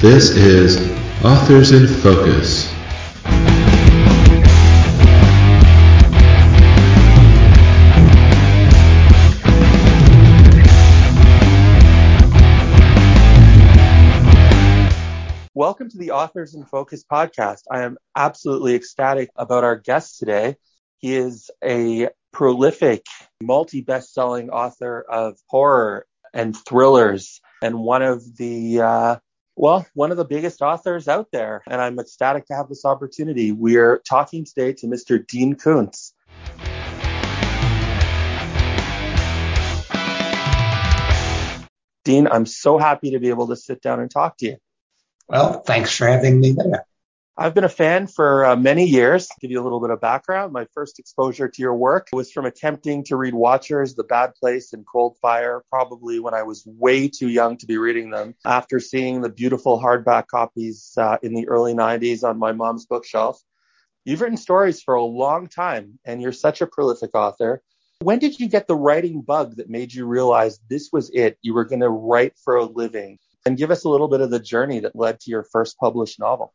This is Authors in Focus. Welcome to the Authors in Focus podcast. I am absolutely ecstatic about our guest today. He is a prolific, multi best selling author of horror and thrillers, and one of the uh, well, one of the biggest authors out there. And I'm ecstatic to have this opportunity. We're talking today to Mr. Dean Koontz. Dean, I'm so happy to be able to sit down and talk to you. Well, thanks for having me there. I've been a fan for uh, many years. Give you a little bit of background. My first exposure to your work was from attempting to read Watchers, The Bad Place, and Cold Fire, probably when I was way too young to be reading them. After seeing the beautiful hardback copies uh, in the early 90s on my mom's bookshelf, you've written stories for a long time, and you're such a prolific author. When did you get the writing bug that made you realize this was it? You were going to write for a living and give us a little bit of the journey that led to your first published novel.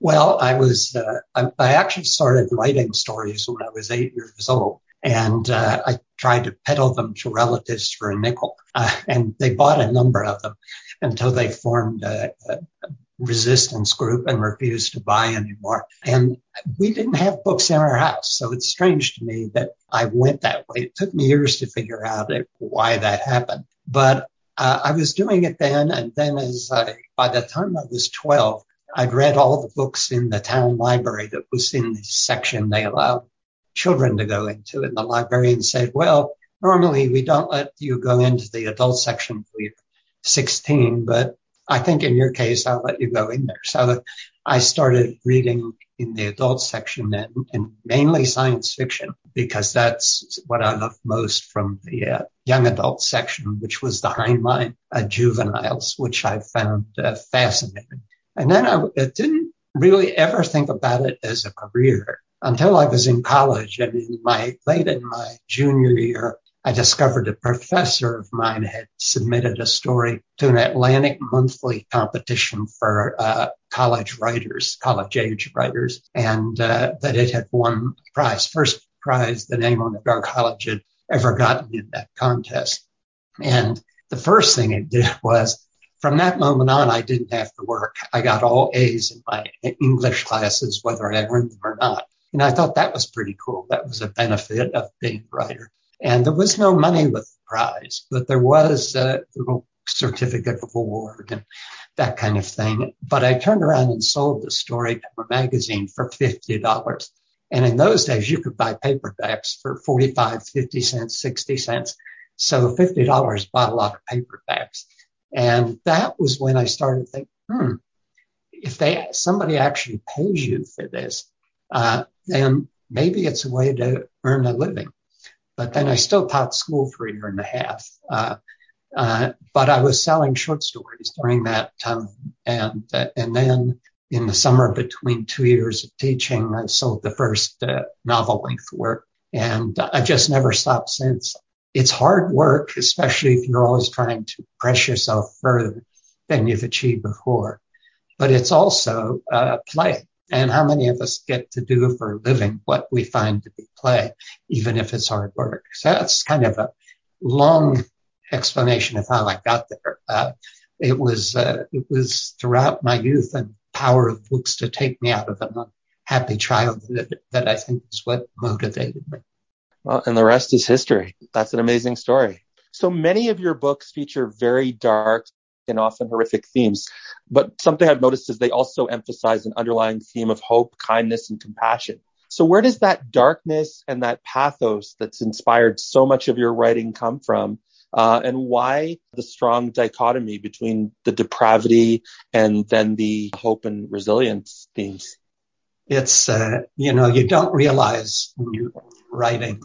Well, I was, uh, I, I, actually started writing stories when I was eight years old. And uh, I tried to peddle them to relatives for a nickel. Uh, and they bought a number of them until they formed a, a resistance group and refused to buy anymore. And we didn't have books in our house. So it's strange to me that I went that way. It took me years to figure out why that happened. But uh, I was doing it then, and then as I, by the time I was 12, I'd read all the books in the town library that was in the section they allowed children to go into, and the librarian said, "Well, normally we don't let you go into the adult section until you're 16, but I think in your case I'll let you go in there." So I started reading in the adult section then, and mainly science fiction because that's what I loved most from the uh, young adult section, which was the Heinlein uh, juveniles, which I found uh, fascinating. And then I, didn't really ever think about it as a career until I was in college. And in my late in my junior year, I discovered a professor of mine had submitted a story to an Atlantic monthly competition for uh, college writers, college age writers, and uh, that it had won a prize, first prize that anyone at our college had ever gotten in that contest. And the first thing it did was from that moment on, I didn't have to work. I got all A's in my English classes, whether I earned them or not. And I thought that was pretty cool. That was a benefit of being a writer. And there was no money with the prize, but there was a little certificate of award and that kind of thing. But I turned around and sold the story to a magazine for $50. And in those days, you could buy paperbacks for 45, 50 cents, 60 cents. So $50 bought a lot of paperbacks. And that was when I started thinking, hmm, if they somebody actually pays you for this, uh, then maybe it's a way to earn a living. But then I still taught school for a year and a half. Uh, uh, but I was selling short stories during that time. And, uh, and then in the summer between two years of teaching, I sold the first uh, novel length work. And I just never stopped since. It's hard work, especially if you're always trying to press yourself further than you've achieved before. But it's also uh, play and how many of us get to do for a living what we find to be play, even if it's hard work. So that's kind of a long explanation of how I got there. Uh, it was uh, it was throughout my youth and power of books to take me out of an unhappy childhood that, that I think is what motivated me. Well, and the rest is history. That's an amazing story. So many of your books feature very dark and often horrific themes. But something I've noticed is they also emphasize an underlying theme of hope, kindness, and compassion. So where does that darkness and that pathos that's inspired so much of your writing come from? Uh, and why the strong dichotomy between the depravity and then the hope and resilience themes? It's, uh, you know, you don't realize when you're writing,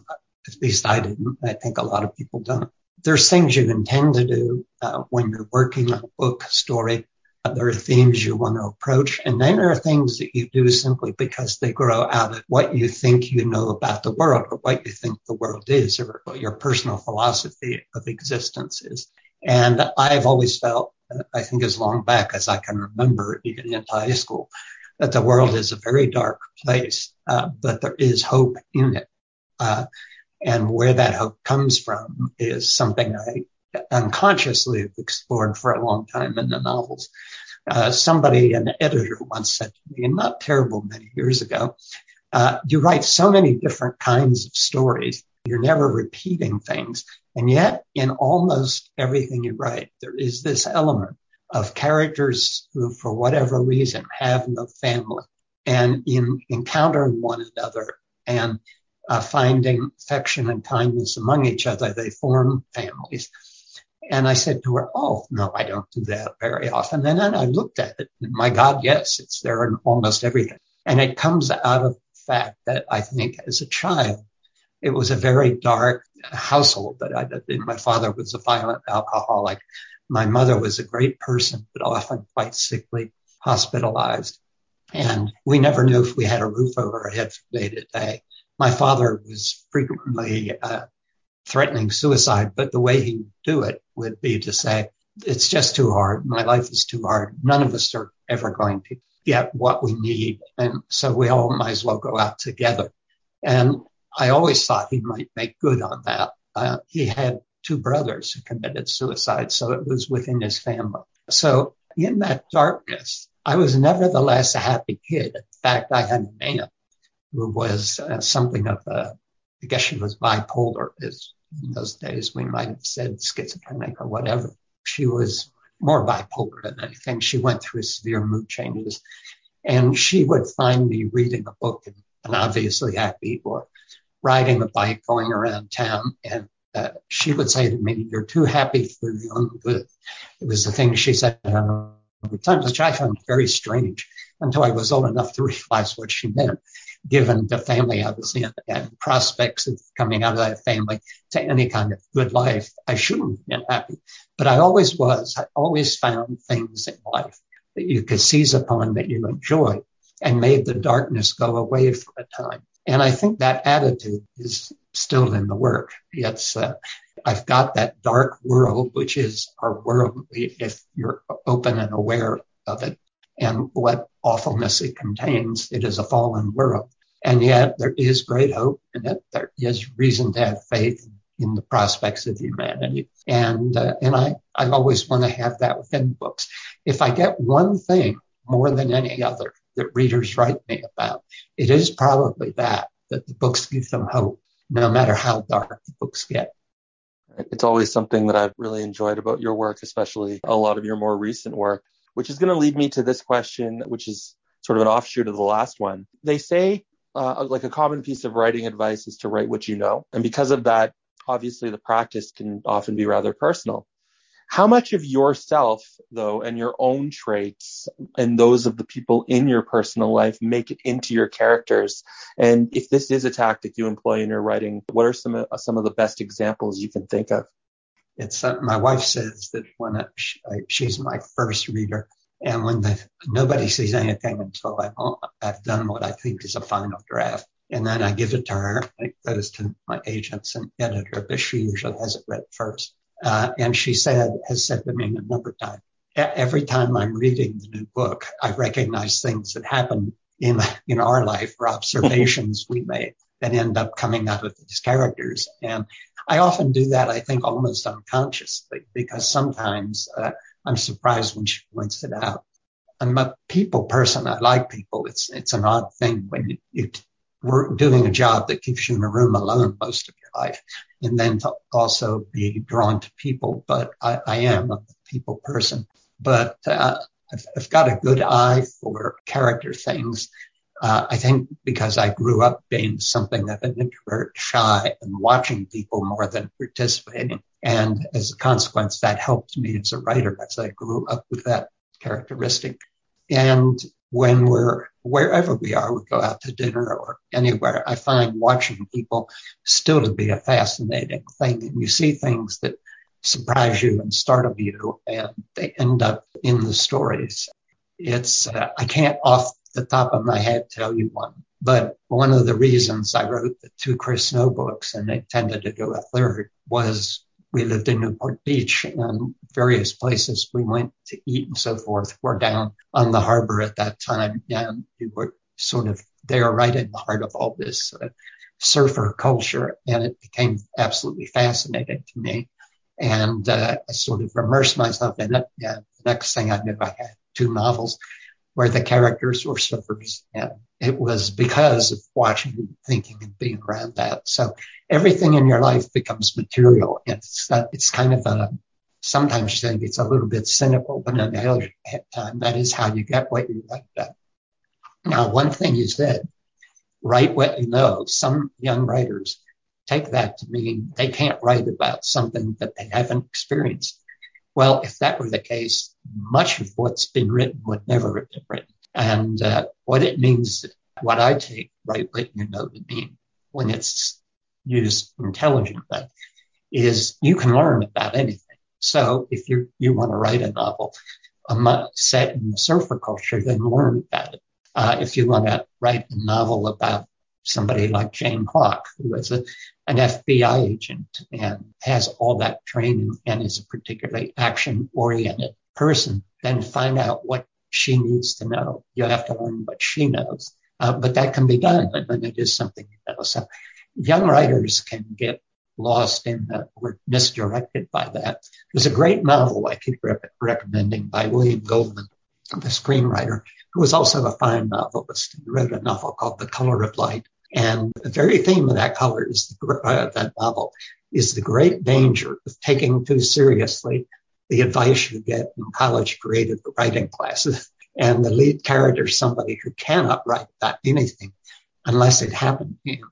at least I didn't. I think a lot of people don't there's things you intend to do uh, when you're working on a book story. Uh, there are themes you want to approach, and then there are things that you do simply because they grow out of what you think you know about the world, or what you think the world is, or what your personal philosophy of existence is. And I've always felt I think as long back as I can remember, even into high school, that the world is a very dark place, uh, but there is hope in it. Uh, and where that hope comes from is something I unconsciously have explored for a long time in the novels. Uh, somebody, an editor once said to me, and not terrible many years ago, uh, you write so many different kinds of stories. You're never repeating things. And yet in almost everything you write, there is this element of characters who, for whatever reason, have no family and in encountering one another and uh, finding affection and kindness among each other, they form families. And I said to her, Oh, no, I don't do that very often. And then I looked at it and my God, yes, it's there in almost everything. And it comes out of the fact that I think as a child, it was a very dark household that I in. My father was a violent alcoholic. My mother was a great person, but often quite sickly, hospitalized. And we never knew if we had a roof over our head from day to day. My father was frequently uh, threatening suicide, but the way he would do it would be to say, it's just too hard. My life is too hard. None of us are ever going to get what we need. And so we all might as well go out together. And I always thought he might make good on that. Uh, he had two brothers who committed suicide, so it was within his family. So in that darkness, I was nevertheless a happy kid. In fact, I had an aunt who was uh, something of a, I guess she was bipolar. As in those days, we might have said schizophrenic or whatever. She was more bipolar than anything. She went through severe mood changes, and she would find me reading a book and, and obviously happy or riding a bike going around town and uh, she would say to me, you're too happy for your own good. It was the thing she said all time, which I found very strange until I was old enough to realize what she meant, given the family I was in and prospects of coming out of that family to any kind of good life. I shouldn't have been happy, but I always was. I always found things in life that you could seize upon that you enjoy and made the darkness go away for a time. And I think that attitude is still in the work. It's, uh, I've got that dark world, which is our world, if you're open and aware of it and what awfulness it contains. It is a fallen world. And yet there is great hope in it. There is reason to have faith in the prospects of humanity. And, uh, and I, I always want to have that within books. If I get one thing more than any other, that readers write me about. It is probably that, that the books give them hope, no matter how dark the books get. It's always something that I've really enjoyed about your work, especially a lot of your more recent work, which is going to lead me to this question, which is sort of an offshoot of the last one. They say, uh, like a common piece of writing advice is to write what you know. And because of that, obviously the practice can often be rather personal. How much of yourself, though, and your own traits and those of the people in your personal life make it into your characters? And if this is a tactic you employ in your writing, what are some of, some of the best examples you can think of? It's uh, my wife says that when I, she's my first reader, and when the, nobody sees anything until I've, I've done what I think is a final draft, and then I give it to her. It goes to my agents and editor, but she usually has it read first. Uh, and she said, has said to me a number of times, every time I'm reading the new book, I recognize things that happen in, in our life or observations we made that end up coming out of these characters. And I often do that, I think, almost unconsciously because sometimes uh, I'm surprised when she points it out. I'm a people person. I like people. It's, it's an odd thing when you, you we're doing a job that keeps you in a room alone most of life and then to also be drawn to people. But I, I am a people person, but uh, I've, I've, got a good eye for character things. Uh, I think because I grew up being something of an introvert, shy and watching people more than participating. And as a consequence, that helped me as a writer as I grew up with that characteristic. And when we're wherever we are, we go out to dinner or anywhere, I find watching people still to be a fascinating thing. And you see things that surprise you and startle you and they end up in the stories. It's, uh, I can't off the top of my head tell you one, but one of the reasons I wrote the two Chris Snow books and intended to do a third was we lived in Newport Beach and various places we went to eat and so forth were down on the harbor at that time. And we were sort of there right in the heart of all this uh, surfer culture. And it became absolutely fascinating to me. And uh, I sort of immersed myself in it. And the next thing I knew, I had two novels where the characters were surfers. And it was because of watching, and thinking, and being around that. So everything in your life becomes material. It's that it's kind of a sometimes you think it's a little bit cynical, but on the time, that is how you get what you write about. Now, one thing you said, write what you know. Some young writers take that to mean they can't write about something that they haven't experienced. Well, if that were the case, much of what's been written would never have been written. And uh, what it means, what I take what you know to mean when it's used intelligently is you can learn about anything. So if you you want to write a novel um, set in the surfer culture, then learn about it. Uh, if you want to write a novel about somebody like Jane Hawk, who is a, an FBI agent and has all that training and is a particularly action oriented person, then find out what she needs to know. You have to learn what she knows. Uh, but that can be done and it is something you know. So young writers can get lost in the, or misdirected by that. There's a great novel I keep recommending by William Goldman, the screenwriter, who was also a fine novelist. He wrote a novel called The Color of Light. And the very theme of that color is the, uh, that novel is the great danger of taking too seriously the advice you get in college creative writing classes. And the lead character is somebody who cannot write about anything unless it happened to him.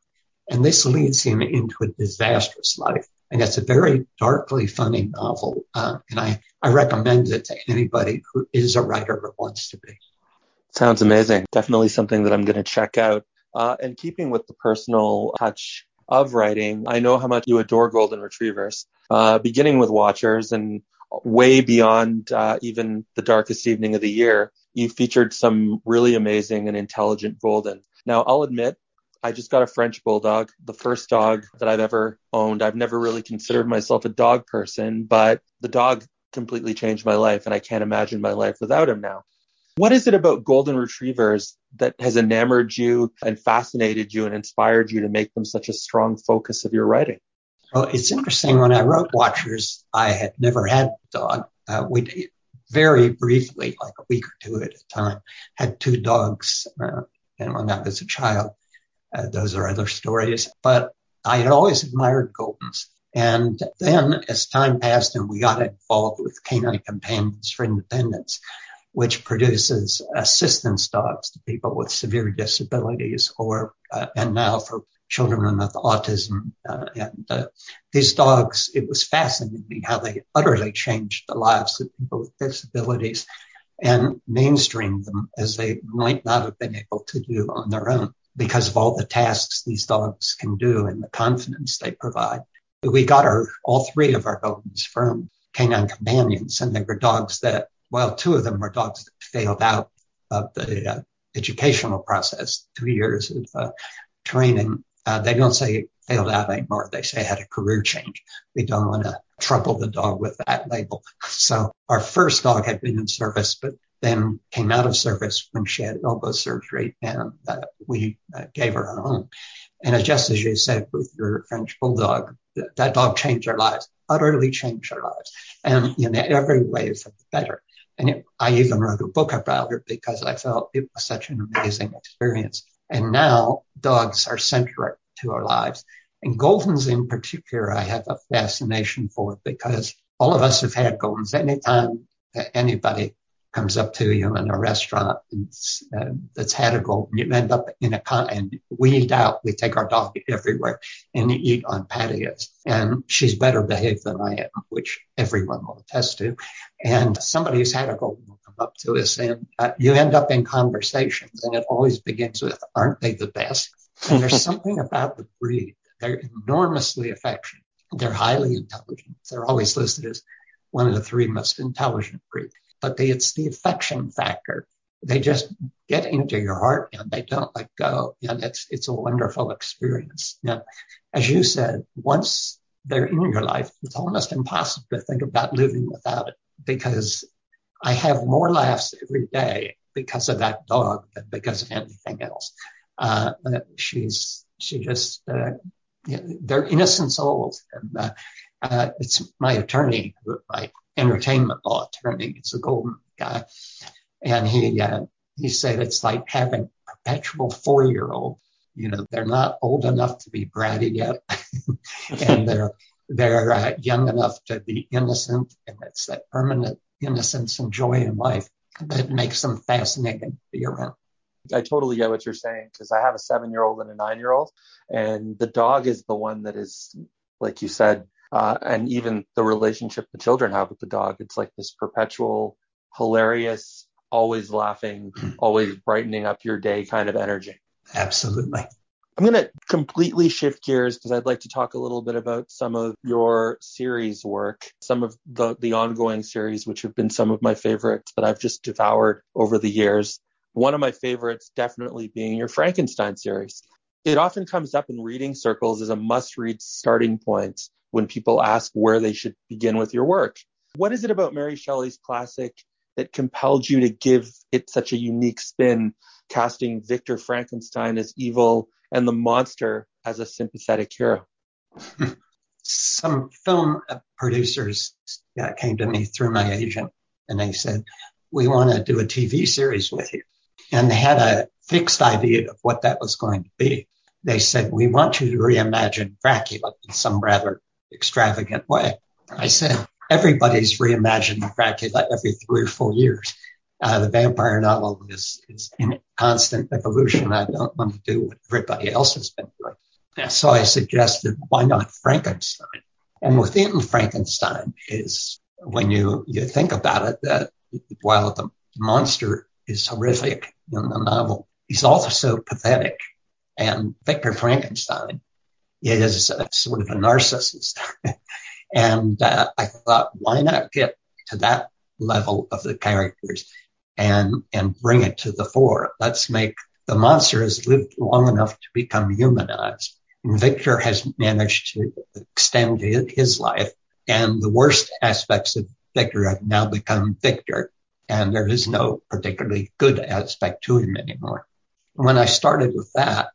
And this leads him into a disastrous life. And it's a very darkly funny novel. Uh, and I, I recommend it to anybody who is a writer or wants to be. Sounds amazing. Definitely something that I'm going to check out. Uh, and keeping with the personal touch of writing, I know how much you adore golden retrievers, uh, beginning with Watchers and way beyond uh, even the darkest evening of the year. You featured some really amazing and intelligent golden. Now, I'll admit, I just got a French bulldog, the first dog that I've ever owned. I've never really considered myself a dog person, but the dog completely changed my life, and I can't imagine my life without him now. What is it about golden retrievers that has enamored you and fascinated you and inspired you to make them such a strong focus of your writing? Well, it's interesting. When I wrote Watchers, I had never had a dog. Uh, we very briefly, like a week or two at a time, had two dogs. Uh, and when I was a child, uh, those are other stories. But I had always admired Goldens. And then as time passed and we got involved with Canine Companions for Independence, which produces assistance dogs to people with severe disabilities or, uh, and now for children with autism. Uh, and uh, these dogs, it was fascinating how they utterly changed the lives of people with disabilities and mainstreamed them as they might not have been able to do on their own because of all the tasks these dogs can do and the confidence they provide. We got our, all three of our dogs from canine companions and they were dogs that well, two of them were dogs that failed out of the uh, educational process, two years of uh, training. Uh, they don't say failed out anymore. They say had a career change. We don't want to trouble the dog with that label. So our first dog had been in service, but then came out of service when she had elbow surgery and uh, we uh, gave her a home. And just as you said with your French bulldog, that dog changed our lives, utterly changed our lives, and in every way for the better. And it, I even wrote a book about it because I felt it was such an amazing experience. And now dogs are central to our lives. And Goldens in particular, I have a fascination for because all of us have had Goldens. Anytime anybody comes up to you in a restaurant uh, that's had a golden. You end up in a con, and we eat out. We take our dog everywhere and eat on patios. And she's better behaved than I am, which everyone will attest to. And somebody who's had a golden will come up to us and uh, you end up in conversations and it always begins with, aren't they the best? And there's something about the breed. They're enormously affectionate. They're highly intelligent. They're always listed as one of the three most intelligent breeds but they, it's the affection factor. They just get into your heart and they don't let go. And it's, it's a wonderful experience. Now, as you said, once they're in your life. It's almost impossible to think about living without it because I have more laughs every day because of that dog than because of anything else. Uh, she's she just uh, they're innocent souls, and uh, uh, it's my attorney, who, my entertainment law attorney. It's a golden guy, and he uh, he said it's like having perpetual four year old. You know, they're not old enough to be bratty yet, and they're they're uh, young enough to be innocent, and it's that permanent innocence and joy in life that makes them fascinating to be around. I totally get what you're saying because I have a seven year old and a nine year old, and the dog is the one that is, like you said, uh, and even the relationship the children have with the dog. It's like this perpetual, hilarious, always laughing, always brightening up your day kind of energy. Absolutely. I'm going to completely shift gears because I'd like to talk a little bit about some of your series work, some of the, the ongoing series, which have been some of my favorites that I've just devoured over the years. One of my favorites definitely being your Frankenstein series. It often comes up in reading circles as a must read starting point when people ask where they should begin with your work. What is it about Mary Shelley's classic that compelled you to give it such a unique spin, casting Victor Frankenstein as evil and the monster as a sympathetic hero? Some film producers uh, came to me through my agent and they said, We want to do a TV series with you. And they had a fixed idea of what that was going to be. They said, We want you to reimagine Dracula in some rather extravagant way. I said, Everybody's reimagining Dracula every three or four years. Uh, the vampire novel is, is in constant evolution. I don't want to do what everybody else has been doing. So I suggested, why not Frankenstein? And within Frankenstein is when you, you think about it, that while the monster is horrific in the novel, he's also pathetic. And Victor Frankenstein is sort of a narcissist. and uh, I thought, why not get to that level of the characters and and bring it to the fore. Let's make the monster has lived long enough to become humanized. And Victor has managed to extend his life, and the worst aspects of Victor have now become Victor, and there is no particularly good aspect to him anymore. When I started with that,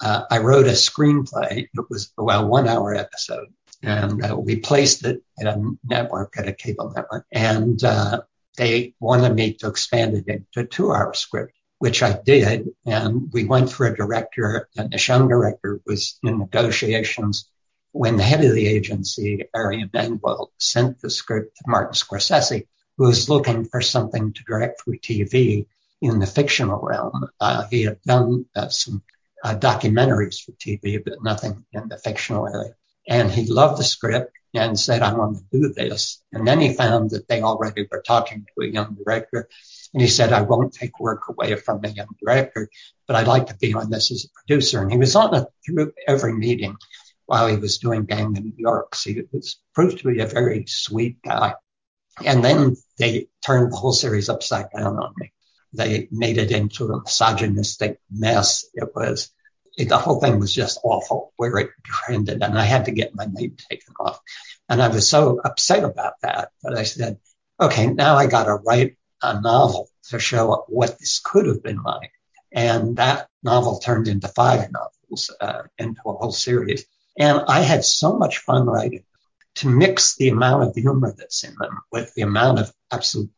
uh, I wrote a screenplay. It was a well one hour episode, and uh, we placed it at a network at a cable network, and uh, they wanted me to expand it into a two hour script, which I did. And we went for a director, and the young director was in negotiations when the head of the agency, Ari Emanuel, sent the script to Martin Scorsese, who was looking for something to direct for TV in the fictional realm. Uh, he had done uh, some uh, documentaries for TV, but nothing in the fictional area. And he loved the script and said, I want to do this. And then he found that they already were talking to a young director. And he said, I won't take work away from a young director, but I'd like to be on this as a producer. And he was on it through every meeting while he was doing Gangs of New York. So he was proved to be a very sweet guy. And then they turned the whole series upside down on me. They made it into a misogynistic mess. It was the whole thing was just awful where it trended and I had to get my name taken off. And I was so upset about that that I said, okay, now I got to write a novel to show what this could have been like. And that novel turned into five novels, uh, into a whole series. And I had so much fun writing to mix the amount of humor that's in them with the amount of absolute,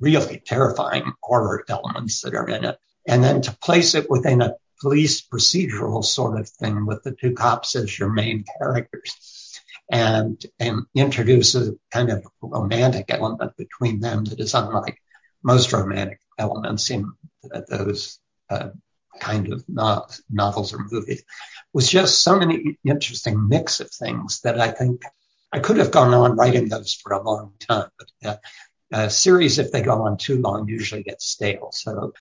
really terrifying horror elements that are in it. And then to place it within a police procedural sort of thing with the two cops as your main characters and, and introduce a kind of romantic element between them that is unlike most romantic elements in those uh, kind of no- novels or movies was just so many interesting mix of things that I think I could have gone on writing those for a long time, but uh, a series, if they go on too long, usually get stale. So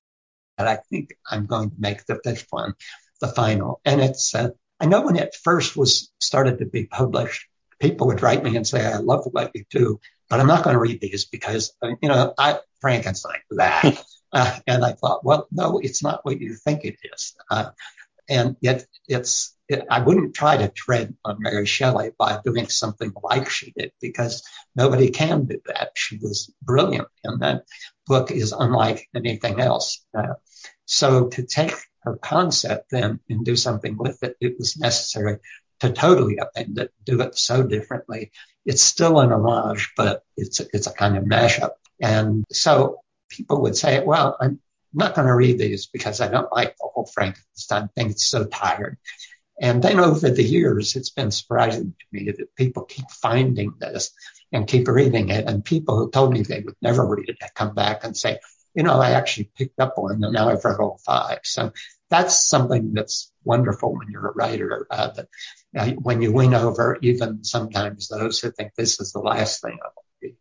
and I think I'm going to make the fifth one the final. And it's, uh, I know when it first was started to be published, people would write me and say, I love what you do, but I'm not going to read these because, uh, you know, I, Frankenstein, that. uh, and I thought, well, no, it's not what you think it is. Uh, and yet it's I wouldn't try to tread on Mary Shelley by doing something like she did because nobody can do that. She was brilliant, and that book is unlike anything else. Uh, so to take her concept then and do something with it, it was necessary to totally upend it, do it so differently. It's still an homage, but it's it's a kind of mashup. And so people would say, well, I'm not going to read these because I don't like the whole Frankenstein thing. It's so tired. And then over the years, it's been surprising to me that people keep finding this and keep reading it. And people who told me they would never read it come back and say, you know, I actually picked up one and now I've read all five. So that's something that's wonderful when you're a writer, uh, that uh, when you win over even sometimes those who think this is the last thing I want to read.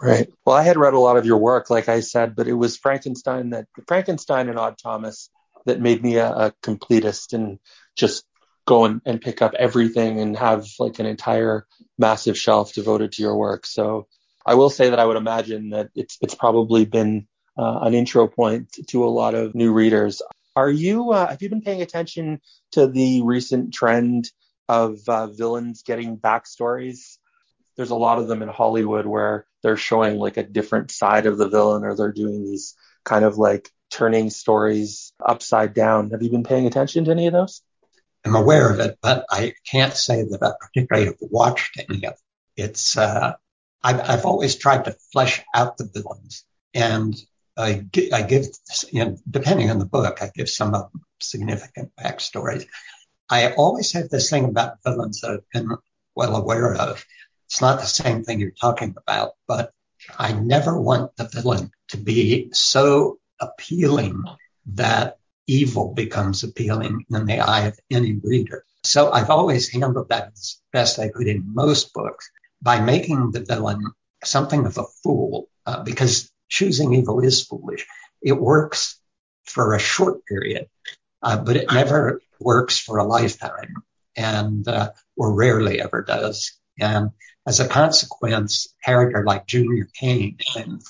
Right. Well, I had read a lot of your work, like I said, but it was Frankenstein that Frankenstein and Odd Thomas that made me a, a completist and just go and, and pick up everything and have like an entire massive shelf devoted to your work. So I will say that I would imagine that it's it's probably been uh, an intro point to a lot of new readers. Are you uh, have you been paying attention to the recent trend of uh, villains getting backstories? There's a lot of them in Hollywood where they're showing like a different side of the villain, or they're doing these kind of like turning stories upside down. Have you been paying attention to any of those? I'm aware of it, but I can't say that I particularly have watched any of it. It's, uh, I've, I've, always tried to flesh out the villains and I, I give, you know, depending on the book, I give some of significant backstories. I always have this thing about villains that I've been well aware of. It's not the same thing you're talking about, but I never want the villain to be so appealing that evil becomes appealing in the eye of any reader. So I've always handled that as best I could in most books by making the villain something of a fool, uh, because choosing evil is foolish. It works for a short period, uh, but it never works for a lifetime, and uh, or rarely ever does. And as a consequence, a character like Junior Cain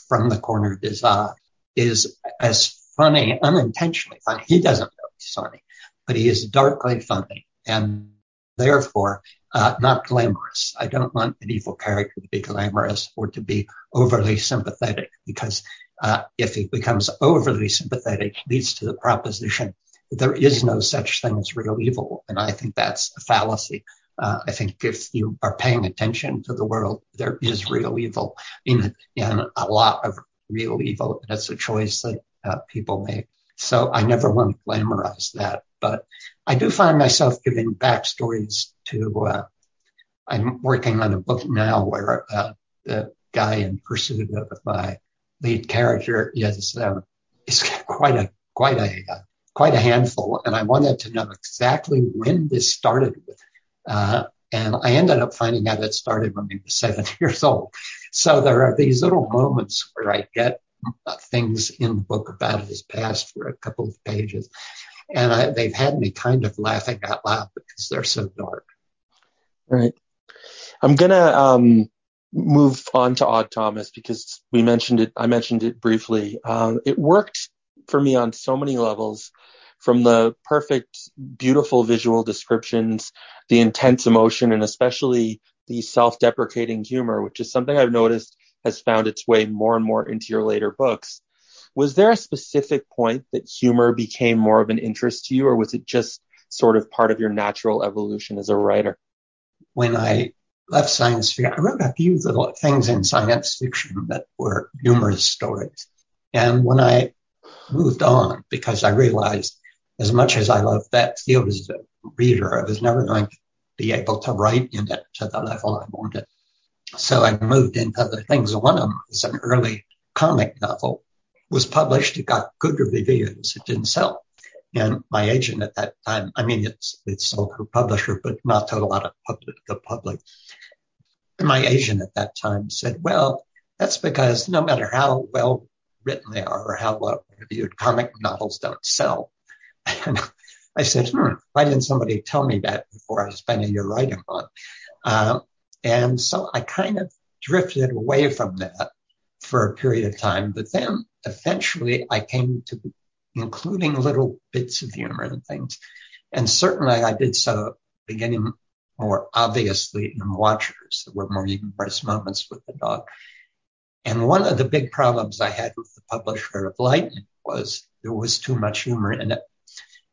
from the corner of his eye is as funny, unintentionally funny. He doesn't know he's funny, but he is darkly funny and therefore uh, not glamorous. I don't want an evil character to be glamorous or to be overly sympathetic because uh, if he becomes overly sympathetic, leads to the proposition that there is no such thing as real evil. And I think that's a fallacy. Uh, I think if you are paying attention to the world, there is real evil in and a lot of real evil. And it's a choice that uh, people make. So I never want to glamorize that, but I do find myself giving backstories to. Uh, I'm working on a book now where uh, the guy in pursuit of my lead character is um, is quite a quite a uh, quite a handful, and I wanted to know exactly when this started with. Uh, and I ended up finding out it started when he was seven years old. So there are these little moments where I get things in the book about his past for a couple of pages. And I, they've had me kind of laughing out loud because they're so dark. Right. I'm going to um, move on to Odd Thomas because we mentioned it. I mentioned it briefly. Um, it worked for me on so many levels from the perfect, beautiful visual descriptions, the intense emotion, and especially the self-deprecating humor, which is something I've noticed has found its way more and more into your later books. Was there a specific point that humor became more of an interest to you, or was it just sort of part of your natural evolution as a writer? When I left science fiction, I wrote a few little things in science fiction that were humorous stories. And when I moved on, because I realized as much as I loved that field as a reader, I was never going to be able to write in it to the level I wanted. So I moved into other things. One of them was an early comic novel, was published. It got good reviews. It didn't sell. And my agent at that time, I mean, it's, it's sold to a publisher, but not to a lot of public, the public. And my agent at that time said, well, that's because no matter how well written they are or how well reviewed, comic novels don't sell. And I said, hmm, why didn't somebody tell me that before I spent a year writing one? Uh, and so I kind of drifted away from that for a period of time. But then eventually I came to including little bits of humor and things And certainly I did so beginning more obviously in Watchers. There were more humorous moments with the dog. And one of the big problems I had with the publisher of Lightning was there was too much humor in it.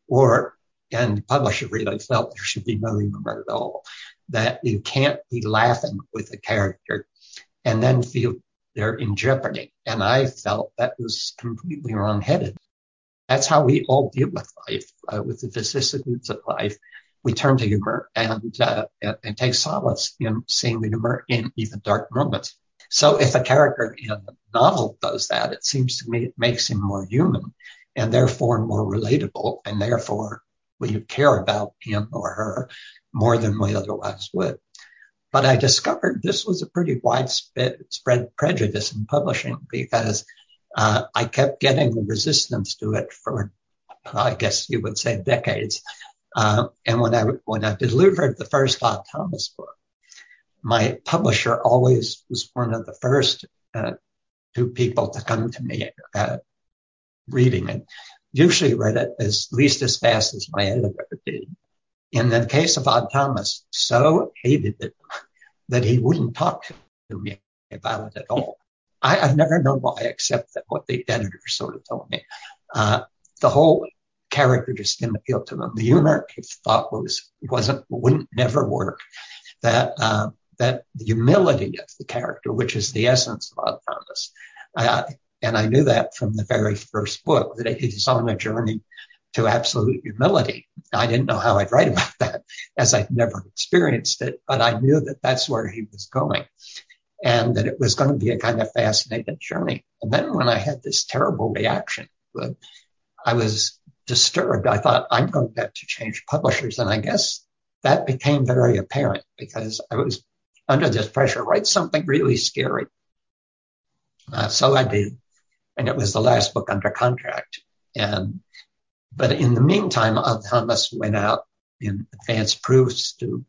Or, and the publisher really felt there should be no humor at all. That you can't be laughing with a character and then feel they're in jeopardy. And I felt that was completely wrongheaded. That's how we all deal with life, uh, with the vicissitudes of life. We turn to humor and, uh, and take solace in seeing the humor in even dark moments. So if a character in a novel does that, it seems to me it makes him more human and therefore more relatable and therefore we care about him or her more than we otherwise would. But I discovered this was a pretty widespread prejudice in publishing because uh, I kept getting resistance to it for, I guess you would say, decades. Uh, and when I when I delivered the first Odd Thomas book, my publisher always was one of the first uh, two people to come to me uh, reading it. Usually read it as least as fast as my editor did. In the case of Odd Thomas, so hated it that he wouldn't talk to me about it at all. I, have never known why except that what the editor sort of told me. Uh, the whole character just didn't appeal to him. The humor he thought was wasn't wouldn't never work. That uh, that the humility of the character, which is the essence of Odd Thomas, uh, and I knew that from the very first book that he's on a journey to absolute humility. I didn't know how I'd write about that as I'd never experienced it, but I knew that that's where he was going and that it was going to be a kind of fascinating journey. And then when I had this terrible reaction, I was disturbed. I thought I'm going to have to change publishers. And I guess that became very apparent because I was under this pressure, write something really scary. Uh, so I did. And it was the last book under contract. And but in the meantime, Thomas went out in advance proofs to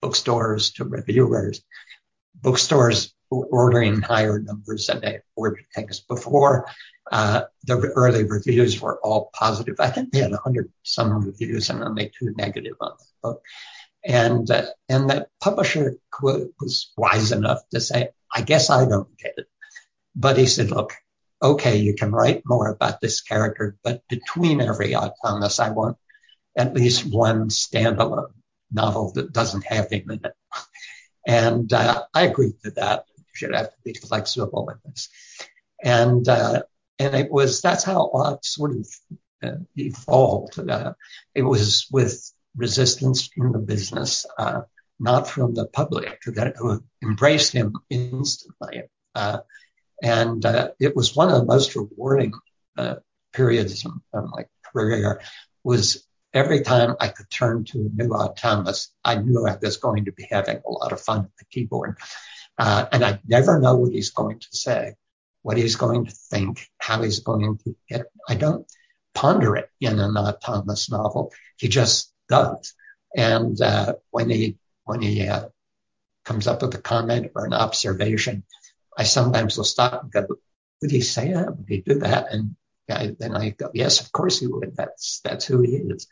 bookstores, to reviewers. Bookstores were ordering higher numbers than they ordered things before. Uh, the early reviews were all positive. I think they had 100 some reviews and only two negative on the book. And uh, and the publisher was wise enough to say, I guess I don't get it. But he said, look, okay, you can write more about this character, but between every Odd Thomas, I want at least one standalone novel that doesn't have him in it. And uh, I agreed to that. You should have to be flexible with this. And uh, and it was that's how Odd sort of uh, evolved. Uh, it was with resistance in the business, uh, not from the public that embraced him instantly. And uh, it was one of the most rewarding uh, periods of my career was every time I could turn to a new Thomas, I knew I was going to be having a lot of fun at the keyboard. Uh, and I never know what he's going to say, what he's going to think, how he's going to get. I don't ponder it in an Thomas novel. He just does. And uh, when he when he uh, comes up with a comment or an observation, I sometimes will stop and go, would he say that? Would he do that? And I, then I go, yes, of course he would. That's, that's who he is.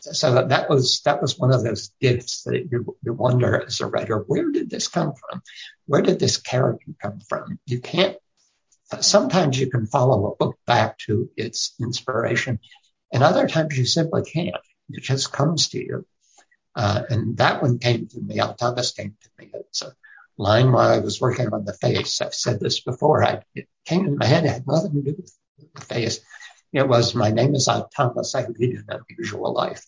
So that was, that was one of those gifts that you, you wonder as a writer, where did this come from? Where did this character come from? You can't, sometimes you can follow a book back to its inspiration and other times you simply can't. It just comes to you. Uh, and that one came to me. Thomas came to me. It's a, line while I was working on the face. I've said this before. I, it came in my head. It had nothing to do with the face. It was my name is Odd Thomas. I lead an unusual life.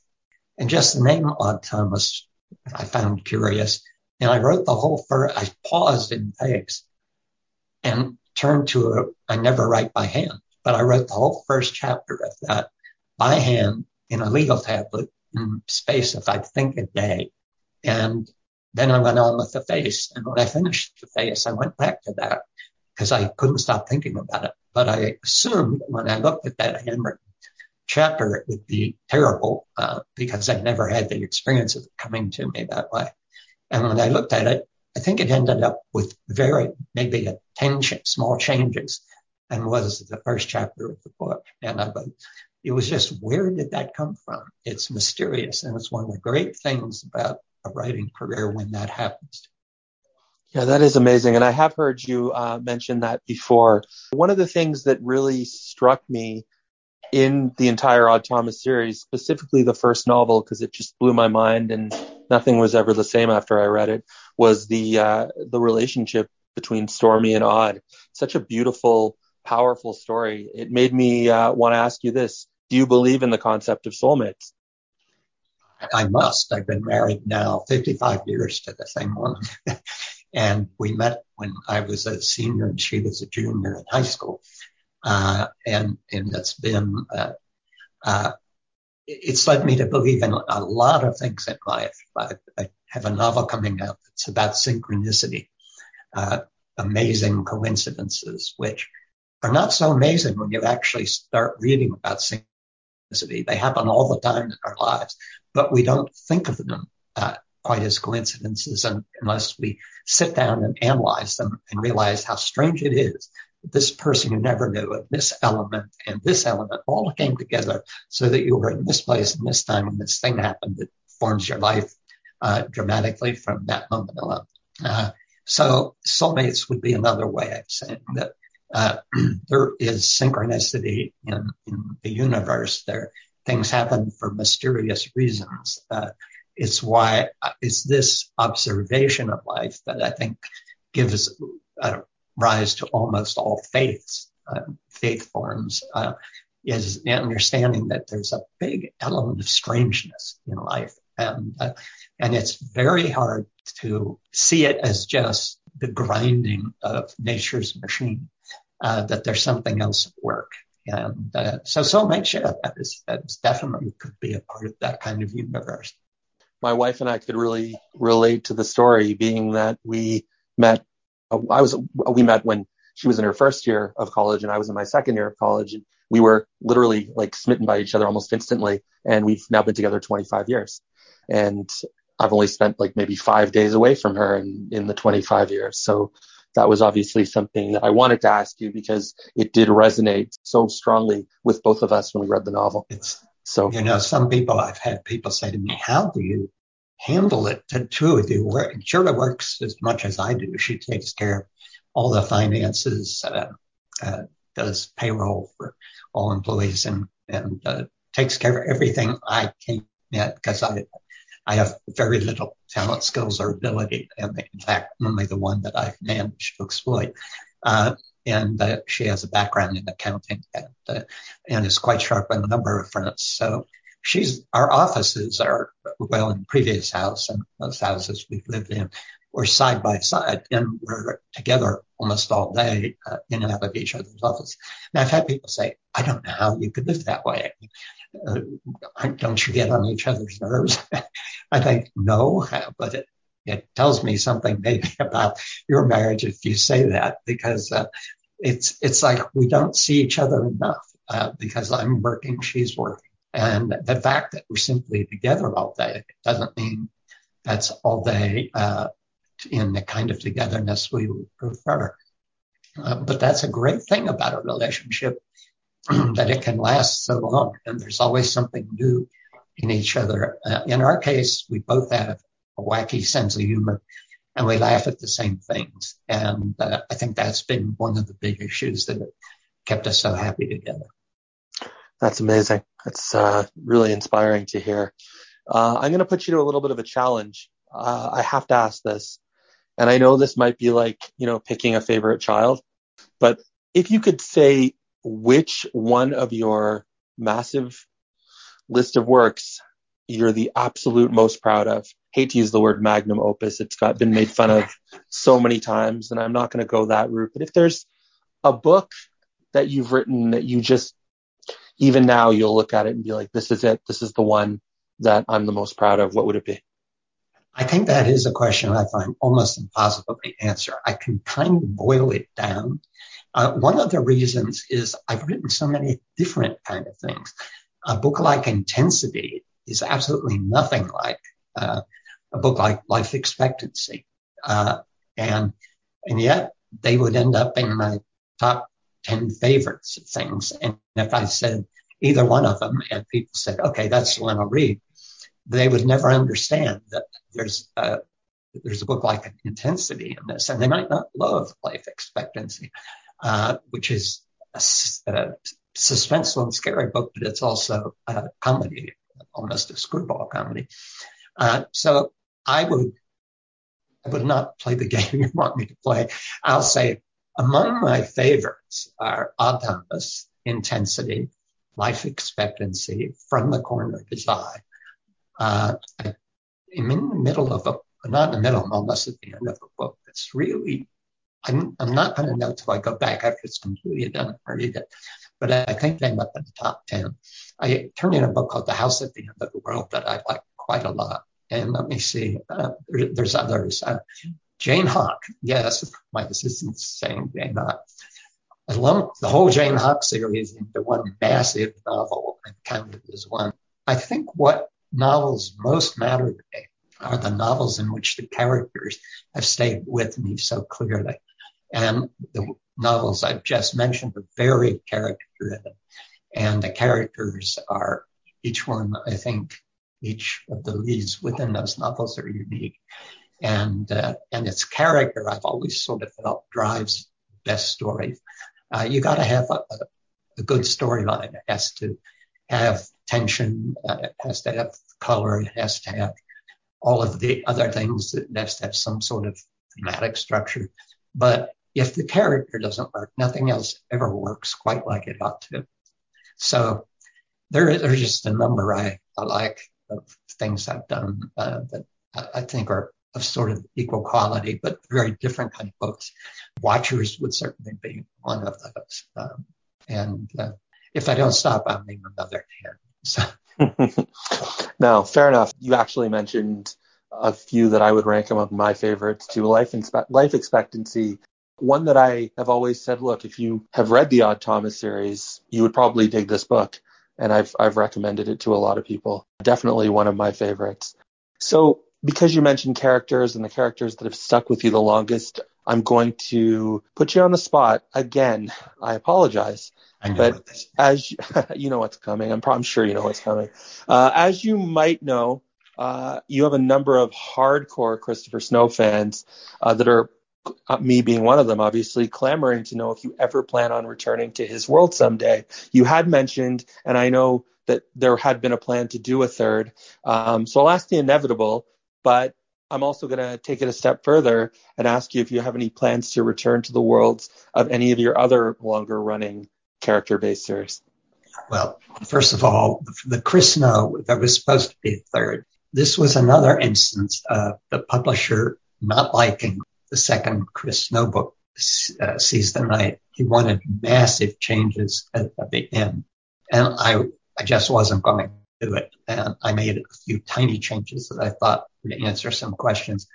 And just the name Odd Thomas, I found curious. And I wrote the whole first, I paused in face and turned to a, I never write by hand, but I wrote the whole first chapter of that by hand in a legal tablet in space of, I think, a day. And then I went on with the face. And when I finished the face, I went back to that because I couldn't stop thinking about it. But I assumed when I looked at that handwritten chapter, it would be terrible uh, because I never had the experience of it coming to me that way. And when I looked at it, I think it ended up with very, maybe a 10 small changes and was the first chapter of the book. And I it was just where did that come from? It's mysterious, and it's one of the great things about a writing career when that happens. Yeah, that is amazing. And I have heard you uh, mention that before. One of the things that really struck me in the entire Odd Thomas series, specifically the first novel, because it just blew my mind and nothing was ever the same after I read it, was the uh, the relationship between Stormy and Odd. Such a beautiful, powerful story. It made me uh, want to ask you this: Do you believe in the concept of soulmates? I must. I've been married now 55 years to the same woman. and we met when I was a senior and she was a junior in high school. Uh, and, and it's been, uh, uh, it's led me to believe in a lot of things in life. I, I have a novel coming out that's about synchronicity, uh, amazing coincidences, which are not so amazing when you actually start reading about synchronicity. They happen all the time in our lives, but we don't think of them uh, quite as coincidences unless we sit down and analyze them and realize how strange it is. This person you never knew, and this element and this element all came together so that you were in this place and this time when this thing happened that forms your life uh, dramatically from that moment on. Uh, so soulmates would be another way of saying that uh, there is synchronicity in, in the universe. There things happen for mysterious reasons. Uh, it's why it's this observation of life that I think gives uh, rise to almost all faiths, uh, faith forms, uh, is understanding that there's a big element of strangeness in life. And, uh, and it's very hard to see it as just the grinding of nature's machine, uh, that there's something else at work. And uh, so soulmate, yeah, that is, that is definitely could be a part of that kind of universe my wife and I could really relate to the story, being that we met. I was we met when she was in her first year of college and I was in my second year of college, and we were literally like smitten by each other almost instantly. And we've now been together 25 years, and I've only spent like maybe five days away from her in, in the 25 years. So that was obviously something that I wanted to ask you because it did resonate so strongly with both of us when we read the novel. It's so, you know, some people, I've had people say to me, how do you handle it? The two of you work. Shirley works as much as I do. She takes care of all the finances, uh, uh, does payroll for all employees and, and, uh, takes care of everything I can't because I, I have very little talent, skills, or ability, and in fact, only the one that I've managed to exploit. Uh, and uh, she has a background in accounting and, uh, and is quite sharp on a number of fronts. So she's our offices are well in previous house and those houses we've lived in were side by side and we're together almost all day uh, in and out of each other's office. And I've had people say, I don't know how you could live that way. Uh, don't you get on each other's nerves? I think no, but it, it tells me something maybe about your marriage if you say that because uh, it's it's like we don't see each other enough uh, because I'm working, she's working, and the fact that we're simply together all day doesn't mean that's all day uh, in the kind of togetherness we would prefer. Uh, but that's a great thing about a relationship that it can last so long, and there's always something new in each other. Uh, in our case, we both have a wacky sense of humor and we laugh at the same things. And uh, I think that's been one of the big issues that kept us so happy together. That's amazing. That's uh, really inspiring to hear. Uh, I'm going to put you to a little bit of a challenge. Uh, I have to ask this, and I know this might be like you know picking a favorite child, but if you could say which one of your massive list of works you're the absolute most proud of? Hate to use the word magnum opus. It's got been made fun of so many times, and I'm not going to go that route. But if there's a book that you've written that you just, even now, you'll look at it and be like, this is it. This is the one that I'm the most proud of. What would it be? I think that is a question I find almost impossible to answer. I can kind of boil it down. Uh, one of the reasons is I've written so many different kind of things. A book like Intensity is absolutely nothing like uh, a book like Life Expectancy. Uh, and, and yet they would end up in my top 10 favorites of things. And if I said either one of them, and people said, okay, that's the one I'll read. They would never understand that there's a, there's a book like Intensity in this, and they might not love life expectancy, uh, which is a, a, suspenseful and scary book, but it's also a comedy, almost a screwball comedy. Uh, so I would I would not play the game you want me to play. I'll say among my favorites are Thomas, Intensity, Life Expectancy, From the Corner of His Eye. Uh, I'm in the middle of a not in the middle, I'm almost at the end of a book that's really, I'm, I'm not going to know till I go back after it's completely done read it, but I think end up in the top 10. I turned in a book called The House at the End of the World that I like quite a lot. And let me see, uh, there, there's others. Uh, Jane Hawk, yes, my assistant's saying Jane Hawk. I lumped the whole Jane Hawk series into one massive novel and counted as one. I think what novels most matter to me are the novels in which the characters have stayed with me so clearly. And the novels I've just mentioned are very character And the characters are each one, I think, each of the leads within those novels are unique. And, uh, and its character, I've always sort of felt drives best story. Uh, you got to have a, a, a good storyline. It has to have tension. Uh, it has to have color. It has to have all of the other things that has to have some sort of thematic structure. But if the character doesn't work, nothing else ever works quite like it ought to. So there, there's just a number I, I like of things I've done uh, that I, think are of sort of equal quality, but very different kind of books. Watchers would certainly be one of those. Um, and uh, if I don't stop, I'll name another 10. So. no, fair enough. You actually mentioned a few that I would rank among my favorites to life, inspe- life expectancy. One that I have always said, look, if you have read the Odd Thomas series, you would probably dig this book. And I've, I've recommended it to a lot of people. Definitely one of my favorites. So because you mentioned characters and the characters that have stuck with you the longest, I'm going to put you on the spot again. I apologize. I but as you, you, know what's coming, I'm, I'm sure you know what's coming. Uh, as you might know, uh, you have a number of hardcore Christopher Snow fans uh, that are, me being one of them, obviously, clamoring to know if you ever plan on returning to his world someday. You had mentioned, and I know that there had been a plan to do a third. Um, so I'll ask the inevitable, but I'm also going to take it a step further and ask you if you have any plans to return to the worlds of any of your other longer running character based series. Well, first of all, the Chris Snow, there was supposed to be a third. This was another instance of the publisher not liking the second Chris Snow book, uh, Seize the Night. He wanted massive changes at, at the end. And I, I just wasn't going to do it. And I made a few tiny changes that I thought would answer some questions.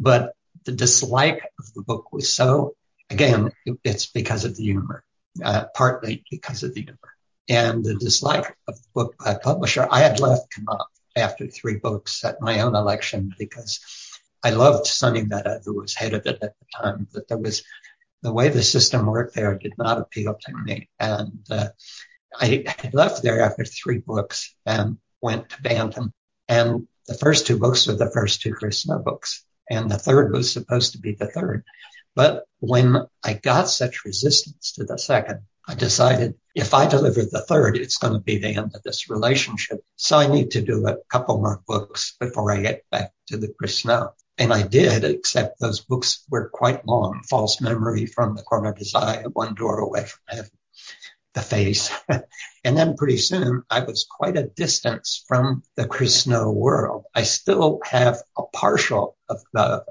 But the dislike of the book was so, again, it's because of the humor, uh, partly because of the humor. And the dislike of the book by publisher, I had left Knopf after three books at my own election because I loved Sonny Mehta, who was head of it at the time, but there was the way the system worked there did not appeal to me. And uh, I left there after three books and went to Bantam. And the first two books were the first two Snow books. And the third was supposed to be the third. But when I got such resistance to the second, I decided if I deliver the third, it's going to be the end of this relationship. So I need to do a couple more books before I get back to the Snow. And I did, except those books were quite long. False Memory from the corner of his eye, One Door Away from Heaven, The Face. and then pretty soon I was quite a distance from the Snow world. I still have a partial of the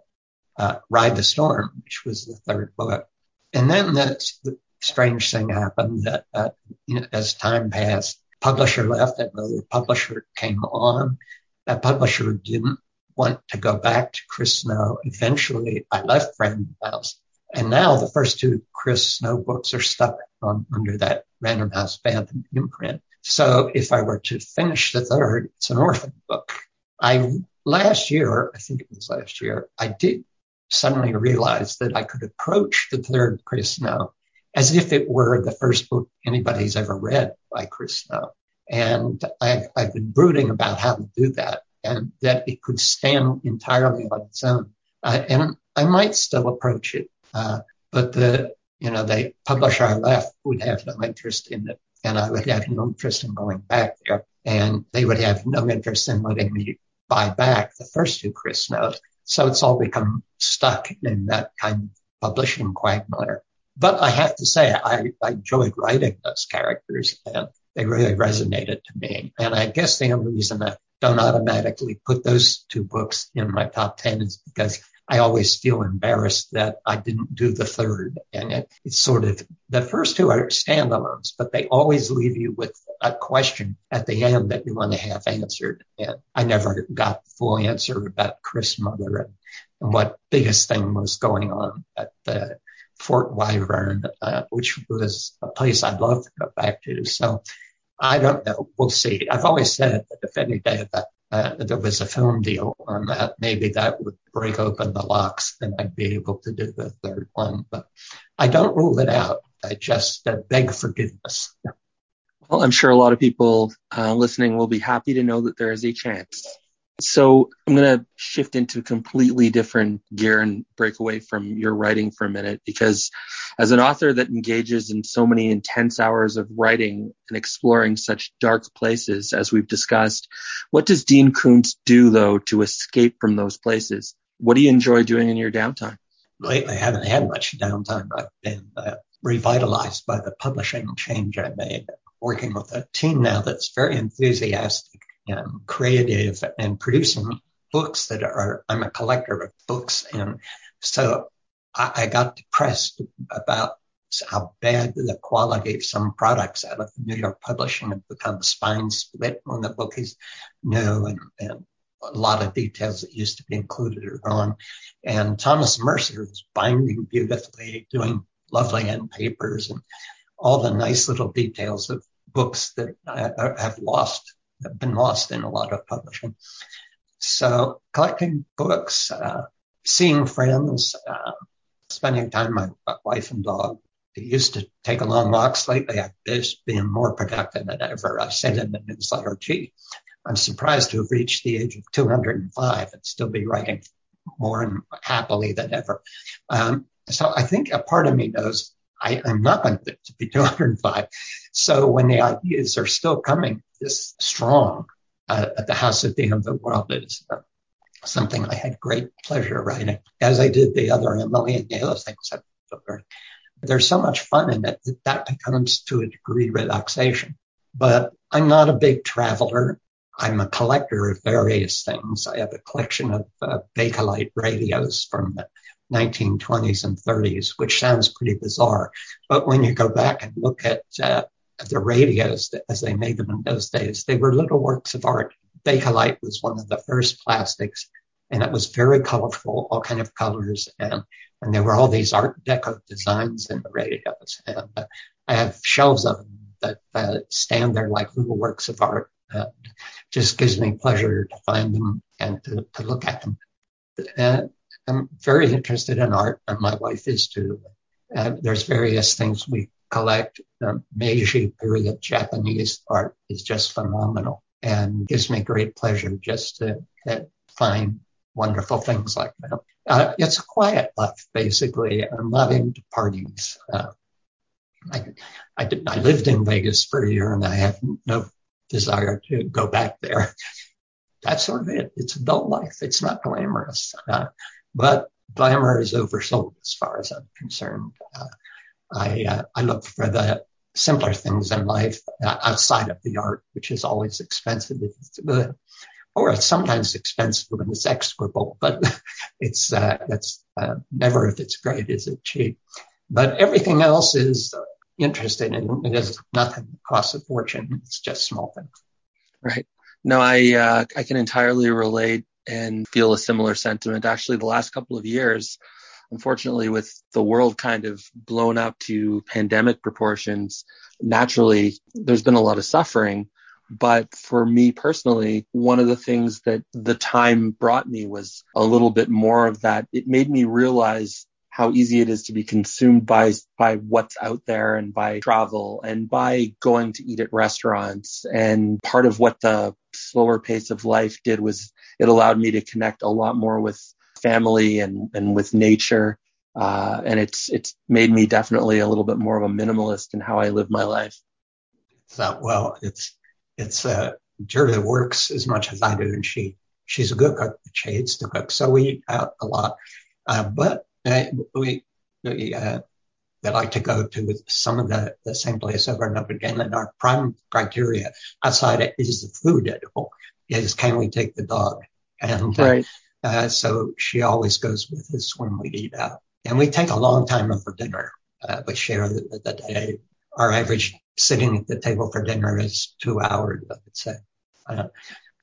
uh, Ride the Storm, which was the third book. And then the, the strange thing happened that uh, you know, as time passed, publisher left, another publisher came on. That publisher didn't want to go back to Chris Snow. Eventually, I left Random House. And now the first two Chris Snow books are stuck on, under that Random House Bantam imprint. So if I were to finish the third, it's an orphan book. I last year, I think it was last year, I did suddenly realize that I could approach the third Chris Snow as if it were the first book anybody's ever read by Chris Snow. And I've, I've been brooding about how to do that and that it could stand entirely on its own. Uh, and I might still approach it, uh, but the, you know, the publisher I left would have no interest in it and I would have no interest in going back there and they would have no interest in letting me buy back the first two Chris Snows. So it's all become stuck in that kind of publishing quagmire. But I have to say, I, I enjoyed writing those characters and they really resonated to me. And I guess the only reason I don't automatically put those two books in my top 10 is because I always feel embarrassed that I didn't do the third. And it, it's sort of the first two are standalones, but they always leave you with a question at the end that you want to have answered. And I never got the full answer about Chris Mother and, and what biggest thing was going on at the Fort Wyvern, uh, which was a place I'd love to go back to. So I don't know. We'll see. I've always said that if any day that uh, there was a film deal on that, maybe that would break open the locks and I'd be able to do the third one. But I don't rule it out. I just uh, beg forgiveness. Well, I'm sure a lot of people uh, listening will be happy to know that there is a chance. So I'm going to shift into a completely different gear and break away from your writing for a minute because as an author that engages in so many intense hours of writing and exploring such dark places as we've discussed, what does Dean Koontz do though to escape from those places? What do you enjoy doing in your downtime? Lately, I haven't had much downtime. I've been uh, revitalized by the publishing change I made, working with a team now that's very enthusiastic and creative and producing books that are, I'm a collector of books. And so I, I got depressed about how bad the quality of some products out of New York publishing have become spine split when the book is new and, and a lot of details that used to be included are gone. And Thomas Mercer is binding beautifully, doing lovely end papers and all the nice little details of books that I, have lost have been lost in a lot of publishing. So collecting books, uh, seeing friends, uh, spending time with my wife and dog. I used to take a long walks lately. I've just been more productive than ever. I said in the newsletter, gee, I'm surprised to have reached the age of 205 and still be writing more and happily than ever. Um, so I think a part of me knows I, am not going to be 205. So when the ideas are still coming this strong uh, at the house of the world is uh, something I had great pleasure writing, as I did the other Emily and the other things. There's so much fun in it that that becomes to a degree relaxation. But I'm not a big traveler. I'm a collector of various things. I have a collection of uh, Bakelite radios from the 1920s and 30s, which sounds pretty bizarre. But when you go back and look at uh, the radios as they made them in those days, they were little works of art. Bakelite was one of the first plastics and it was very colorful, all kind of colors. And, and there were all these art deco designs in the radios. And uh, I have shelves of them that uh, stand there like little works of art. And just gives me pleasure to find them and to, to look at them. And I'm very interested in art, and my wife is too. Uh, there's various things we collect. Um, Meiji period Japanese art is just phenomenal and gives me great pleasure just to, to find wonderful things like that. Uh, it's a quiet life, basically. I'm not into parties. Uh, I, I, did, I lived in Vegas for a year and I have no desire to go back there. That's sort of it. It's adult life. It's not glamorous. Uh, but glamour is oversold as far as I'm concerned. I, uh, I look for the simpler things in life uh, outside of the art, which is always expensive or it's sometimes expensive when it's execrable, but it's, uh, it's uh, never if it's great is it cheap. But everything else is interesting and it is nothing that costs a fortune. It's just small things. Right. No, I, uh, I can entirely relate and feel a similar sentiment. Actually, the last couple of years, unfortunately, with the world kind of blown up to pandemic proportions, naturally, there's been a lot of suffering. But for me personally, one of the things that the time brought me was a little bit more of that. It made me realize how easy it is to be consumed by by what's out there and by travel and by going to eat at restaurants and part of what the slower pace of life did was it allowed me to connect a lot more with family and and with nature uh, and it's it's made me definitely a little bit more of a minimalist in how I live my life. So well, it's it's uh, Gerda works as much as I do, and she she's a good cook, but she hates to cook, so we eat out a lot. Uh, but uh, we we uh, they like to go to some of the, the same place over and over again. And our prime criteria outside it is the food edible is can we take the dog? And uh, right. Uh, so she always goes with us when we eat out. And we take a long time for dinner. Uh, we share the, the day. Our average sitting at the table for dinner is two hours, I would say. Uh,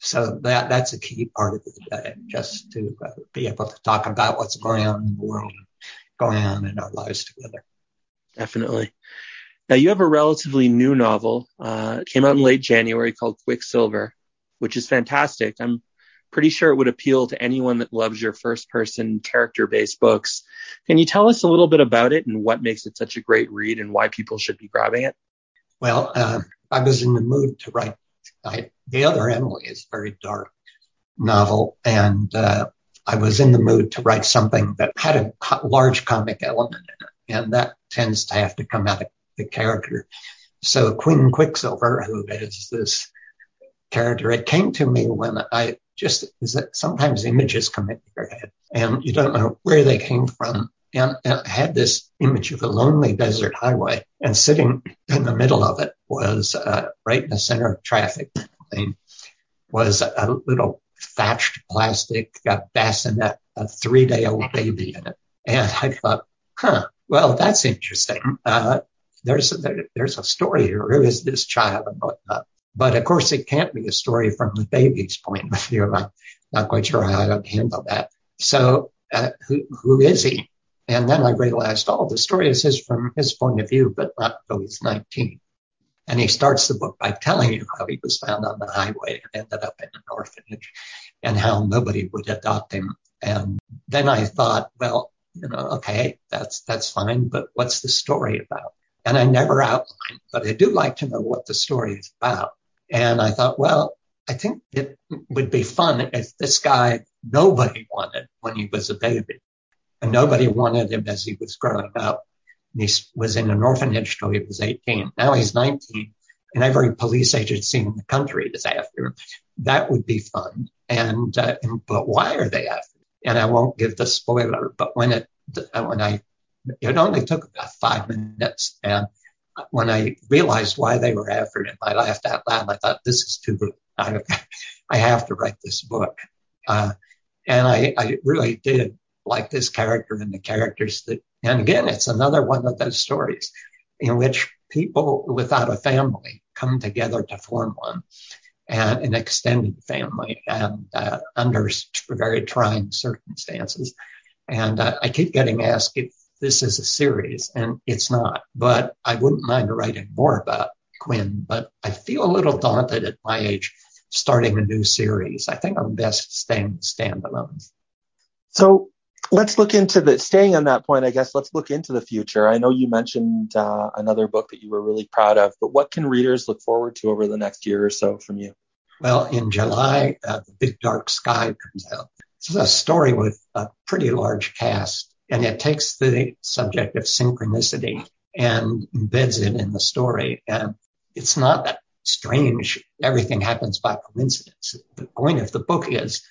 so that that's a key part of the day, just to uh, be able to talk about what's going on in the world, going on in our lives together. Definitely. Now you have a relatively new novel, uh, came out in late January called Quicksilver, which is fantastic. I'm pretty sure it would appeal to anyone that loves your first person character based books. Can you tell us a little bit about it and what makes it such a great read and why people should be grabbing it? Well, uh, I was in the mood to write. I, the other Emily is a very dark novel, and uh, I was in the mood to write something that had a large comic element in it, and that tends to have to come out of the character. So Quinn Quicksilver, who is this character, it came to me when I just is that sometimes images come into your head and you don't know where they came from. And, and I had this image of a lonely desert highway, and sitting in the middle of it was uh, right in the center of traffic lane was a little thatched plastic uh, bassinet, a three day old baby in it. And I thought, huh, well, that's interesting. Uh, there's, there, there's a story here. Who is this child and whatnot? But of course, it can't be a story from the baby's point of view. I'm not quite sure how I'd handle that. So, uh, who, who is he? And then I realized, oh, the story is his from his point of view, but not until he's 19. And he starts the book by telling you how he was found on the highway and ended up in an orphanage and how nobody would adopt him. And then I thought, well, you know, okay, that's, that's fine, but what's the story about? And I never outlined, but I do like to know what the story is about. And I thought, well, I think it would be fun if this guy nobody wanted when he was a baby and nobody wanted him as he was growing up. And He was in an orphanage till he was 18. Now he's 19 and every police agency in the country is after him. That would be fun. And, uh, and but why are they after him? And I won't give the spoiler, but when it, when I, it only took about five minutes and when I realized why they were after him, I laughed out loud. I thought, this is too good. I, I have to write this book. Uh, and I, I really did like this character and the characters that, and again, it's another one of those stories in which people without a family come together to form one and an extended family and uh, under very trying circumstances. And uh, I keep getting asked if this is a series, and it's not. But I wouldn't mind writing more about Quinn, but I feel a little daunted at my age starting a new series. I think I'm best staying standalone. So let's look into the staying on that point. I guess let's look into the future. I know you mentioned uh, another book that you were really proud of, but what can readers look forward to over the next year or so from you? Well, in July, uh, The Big Dark Sky comes out. It's a story with a pretty large cast and it takes the subject of synchronicity and embeds it in the story. And it's not that strange. Everything happens by coincidence. The point of the book is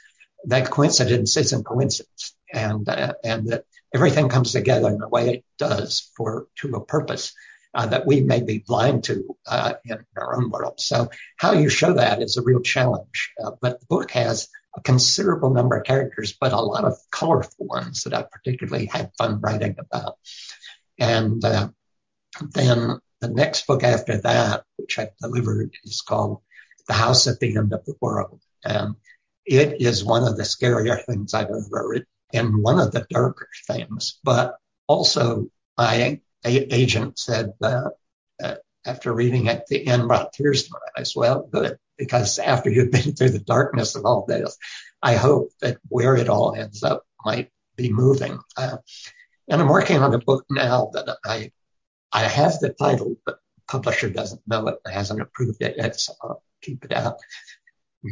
that coincidence isn't coincidence and, uh, and that everything comes together in the way it does for, to a purpose. Uh, that we may be blind to uh, in our own world. So how you show that is a real challenge. Uh, but the book has a considerable number of characters, but a lot of colorful ones that I particularly had fun writing about. And uh, then the next book after that, which I've delivered, is called The House at the End of the World. And it is one of the scarier things I've ever written and one of the darker things. But also, my a- agent said uh, uh, after reading at the end brought tears to my eyes. Well, good because after you've been through the darkness of all this, I hope that where it all ends up might be moving. Uh, And I'm working on a book now that I I have the title, but the publisher doesn't know it, hasn't approved it yet, so I'll keep it out.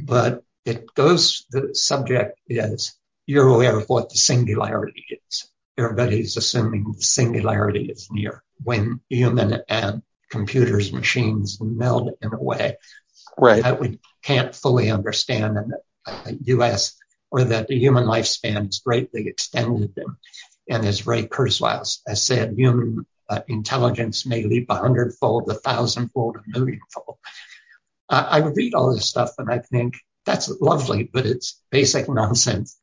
But it goes, the subject is you're aware of what the singularity is. Everybody's assuming the singularity is near when human and computers, machines meld in a way Right. that we can't fully understand in the US or that the human lifespan is greatly extended. And, as Ray Kurzweil has said, human uh, intelligence may leap a hundredfold, a thousandfold, a millionfold. Uh, I read all this stuff and I think that's lovely, but it's basic nonsense.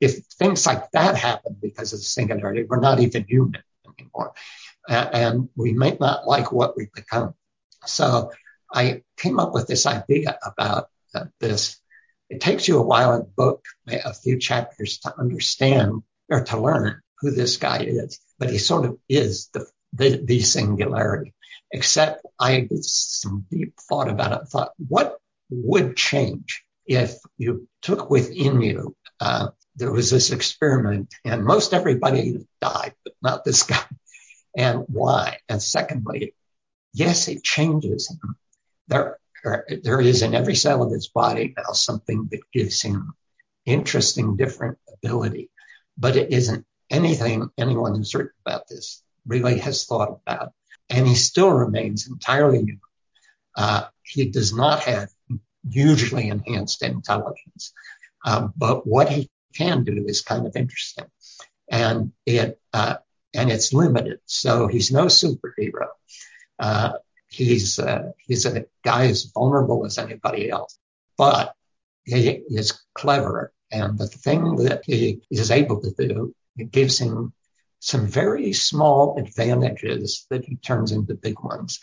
If things like that happen because of the singularity, we're not even human anymore. Uh, and we might not like what we become. So I came up with this idea about uh, this. It takes you a while in the book, a few chapters to understand or to learn who this guy is, but he sort of is the, the, the singularity. Except I did some deep thought about it. Thought, what would change if you took within you? Uh, there was this experiment, and most everybody died, but not this guy. And why? And secondly, yes, it changes him, there, there is in every cell of his body now something that gives him interesting, different ability, but it isn't anything anyone who's written about this really has thought about. And he still remains entirely human. Uh, he does not have hugely enhanced intelligence, uh, but what he can do is kind of interesting, and it uh, and it's limited. So he's no superhero. Uh, He's uh, he's a guy as vulnerable as anybody else, but he is clever. And the thing that he is able to do, it gives him some very small advantages that he turns into big ones.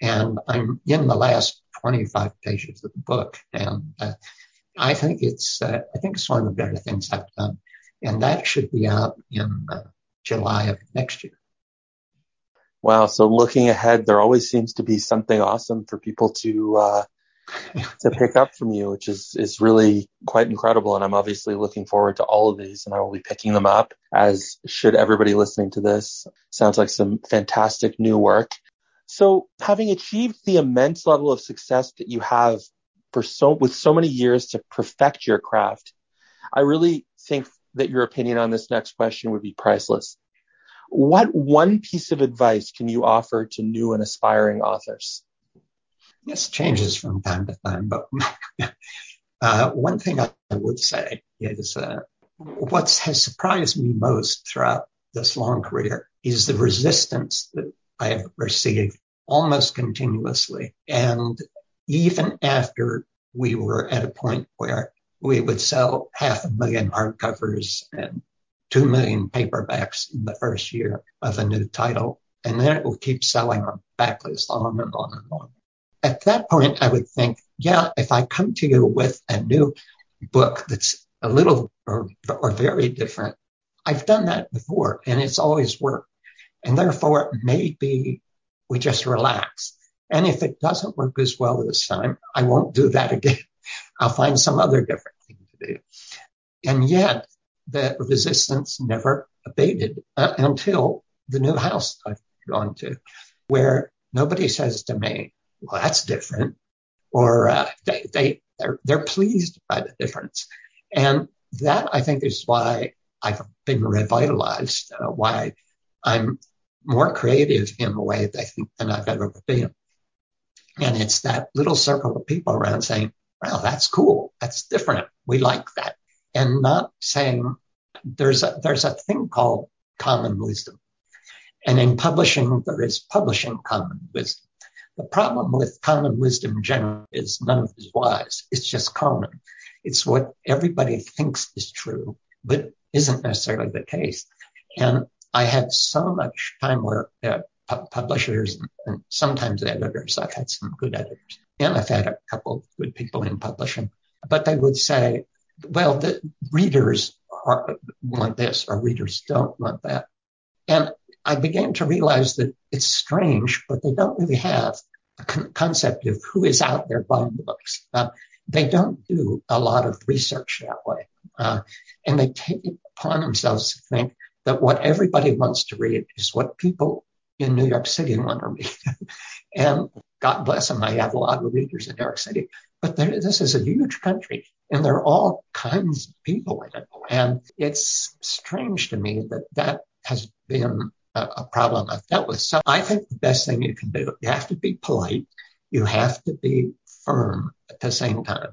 And I'm in the last 25 pages of the book, and uh, I think it's uh, I think it's one of the better things I've done, and that should be out in uh, July of next year. Wow. So looking ahead, there always seems to be something awesome for people to, uh, to pick up from you, which is, is really quite incredible. And I'm obviously looking forward to all of these and I will be picking them up as should everybody listening to this. Sounds like some fantastic new work. So having achieved the immense level of success that you have for so, with so many years to perfect your craft, I really think that your opinion on this next question would be priceless. What one piece of advice can you offer to new and aspiring authors? This changes from time to time, but uh, one thing I would say is uh, what has surprised me most throughout this long career is the resistance that I have received almost continuously. And even after we were at a point where we would sell half a million hardcovers and 2 million paperbacks in the first year of a new title. And then it will keep selling on backlist on and on and on. At that point, I would think, yeah, if I come to you with a new book that's a little or, or very different, I've done that before and it's always worked. And therefore, maybe we just relax. And if it doesn't work as well this time, I won't do that again. I'll find some other different thing to do. And yet, the resistance never abated uh, until the new house I've gone to, where nobody says to me, well, that's different. Or uh, they, they, they're, they're pleased by the difference. And that I think is why I've been revitalized, uh, why I'm more creative in a way I think than I've ever been. And it's that little circle of people around saying, wow, that's cool. That's different. We like that and not saying there's a, there's a thing called common wisdom. And in publishing, there is publishing common wisdom. The problem with common wisdom generally is none of it is wise. It's just common. It's what everybody thinks is true, but isn't necessarily the case. And I had so much time where uh, pu- publishers and, and sometimes editors, I've had some good editors, and I've had a couple of good people in publishing, but they would say, well, the readers are, want this or readers don't want that. And I began to realize that it's strange, but they don't really have a con- concept of who is out there buying the books. Uh, they don't do a lot of research that way. Uh, and they take it upon themselves to think, that what everybody wants to read is what people in New York City want to read. and God bless them, I have a lot of readers in New York City, but there, this is a huge country and there are all kinds of people in it. And it's strange to me that that has been a, a problem I've dealt with. So I think the best thing you can do, you have to be polite, you have to be firm at the same time.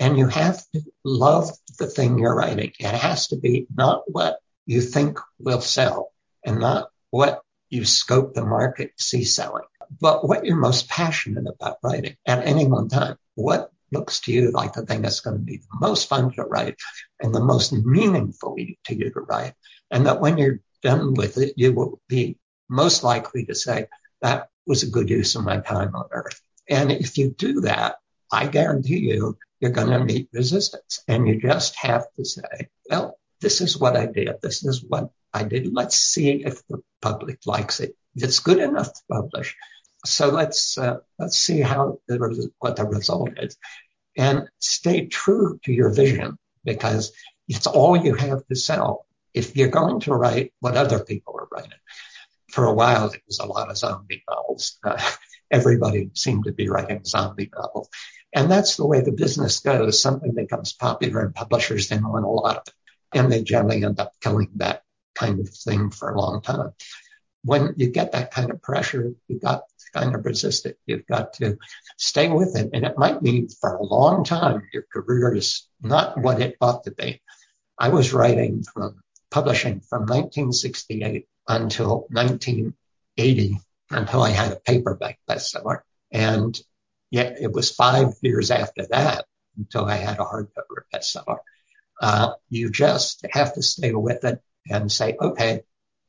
And you have to love the thing you're writing. It has to be not what you think will sell and not what you scope the market to see selling, but what you're most passionate about writing at any one time. What looks to you like the thing that's going to be the most fun to write and the most meaningful to you to write. And that when you're done with it, you will be most likely to say, that was a good use of my time on earth. And if you do that, I guarantee you, you're going to meet resistance. And you just have to say, well, this is what I did. This is what I did. Let's see if the public likes it. If It's good enough to publish. So let's uh, let's see how the, what the result is, and stay true to your vision because it's all you have to sell. If you're going to write what other people are writing, for a while it was a lot of zombie novels. Uh, everybody seemed to be writing zombie novels. And that's the way the business goes. Something becomes popular and publishers then want a lot of it. And they generally end up killing that kind of thing for a long time. When you get that kind of pressure, you've got to kind of resist it. You've got to stay with it. And it might mean for a long time, your career is not what it ought to be. I was writing from publishing from 1968 until 1980 until I had a paperback bestseller. And yet it was five years after that until I had a hardcover bestseller. Uh, you just have to stay with it and say, okay,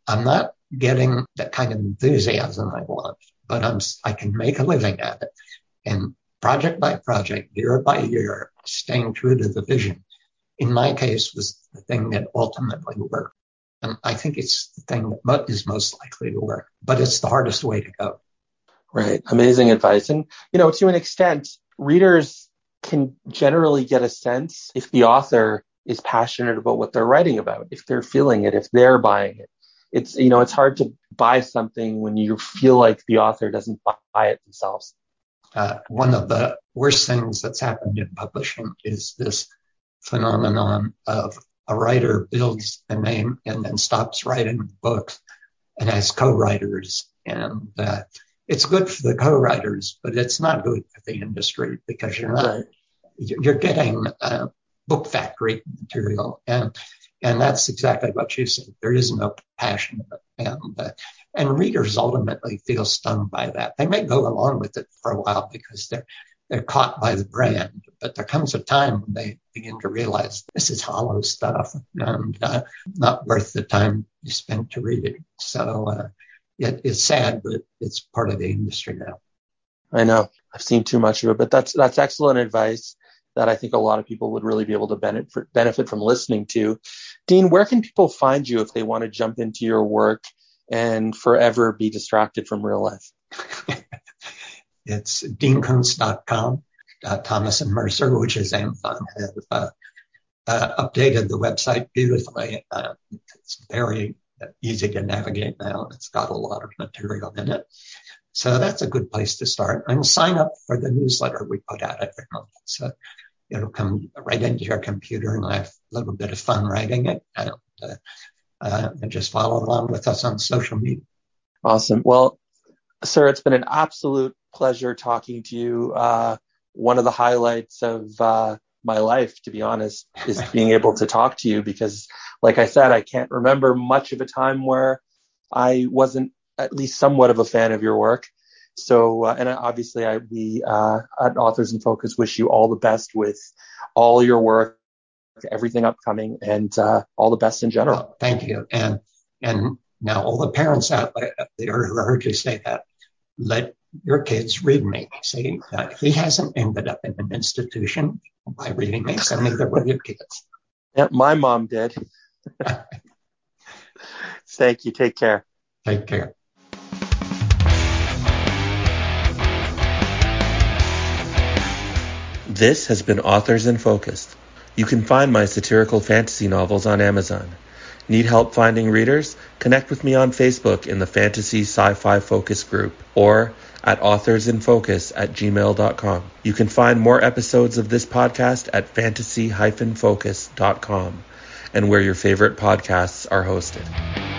I'm not getting that kind of enthusiasm I want, but I'm, I can make a living at it. And project by project, year by year, staying true to the vision, in my case, was the thing that ultimately worked. And I think it's the thing that is most likely to work, but it's the hardest way to go. Right. Amazing advice. And, you know, to an extent, readers can generally get a sense if the author is passionate about what they're writing about, if they're feeling it, if they're buying it. It's, you know, it's hard to buy something when you feel like the author doesn't buy it themselves. Uh, one of the worst things that's happened in publishing is this phenomenon of a writer builds a name and then stops writing books and has co-writers. And uh, it's good for the co-writers, but it's not good for the industry because you're not, right. you're getting uh, book factory material. And, and that's exactly what you said. There is no passion. And, uh, and readers ultimately feel stung by that. They may go along with it for a while because they're, they're caught by the brand, but there comes a time when they begin to realize this is hollow stuff and uh, not worth the time you spent to read it. So uh, it, it's sad, but it's part of the industry now. I know I've seen too much of it, but that's that's excellent advice that I think a lot of people would really be able to benefit benefit from listening to. Dean, where can people find you if they want to jump into your work and forever be distracted from real life? It's deankoontz.com. Uh, Thomas and Mercer, which is Amazon, have uh, uh, updated the website beautifully. Uh, it's very easy to navigate now. It's got a lot of material in it. So that's a good place to start. And sign up for the newsletter we put out every month. So it'll come right into your computer and I have a little bit of fun writing it. And, uh, uh, and just follow along with us on social media. Awesome. Well, sir, it's been an absolute pleasure talking to you. Uh, one of the highlights of uh, my life, to be honest, is being able to talk to you because, like I said, I can't remember much of a time where I wasn't at least somewhat of a fan of your work. So, uh, and obviously, I, we uh, at Authors in Focus wish you all the best with all your work, everything upcoming, and uh, all the best in general. Well, thank you. And and now all the parents out there who heard you say that, let your kids read me. See, uh, he hasn't ended up in an institution by reading me, so neither will your kids. Yeah, my mom did. Thank you. Take care. Take care. This has been Authors in Focus. You can find my satirical fantasy novels on Amazon. Need help finding readers? Connect with me on Facebook in the Fantasy Sci-Fi Focus group or at authorsinfocus at gmail.com. You can find more episodes of this podcast at fantasy-focus.com and where your favorite podcasts are hosted.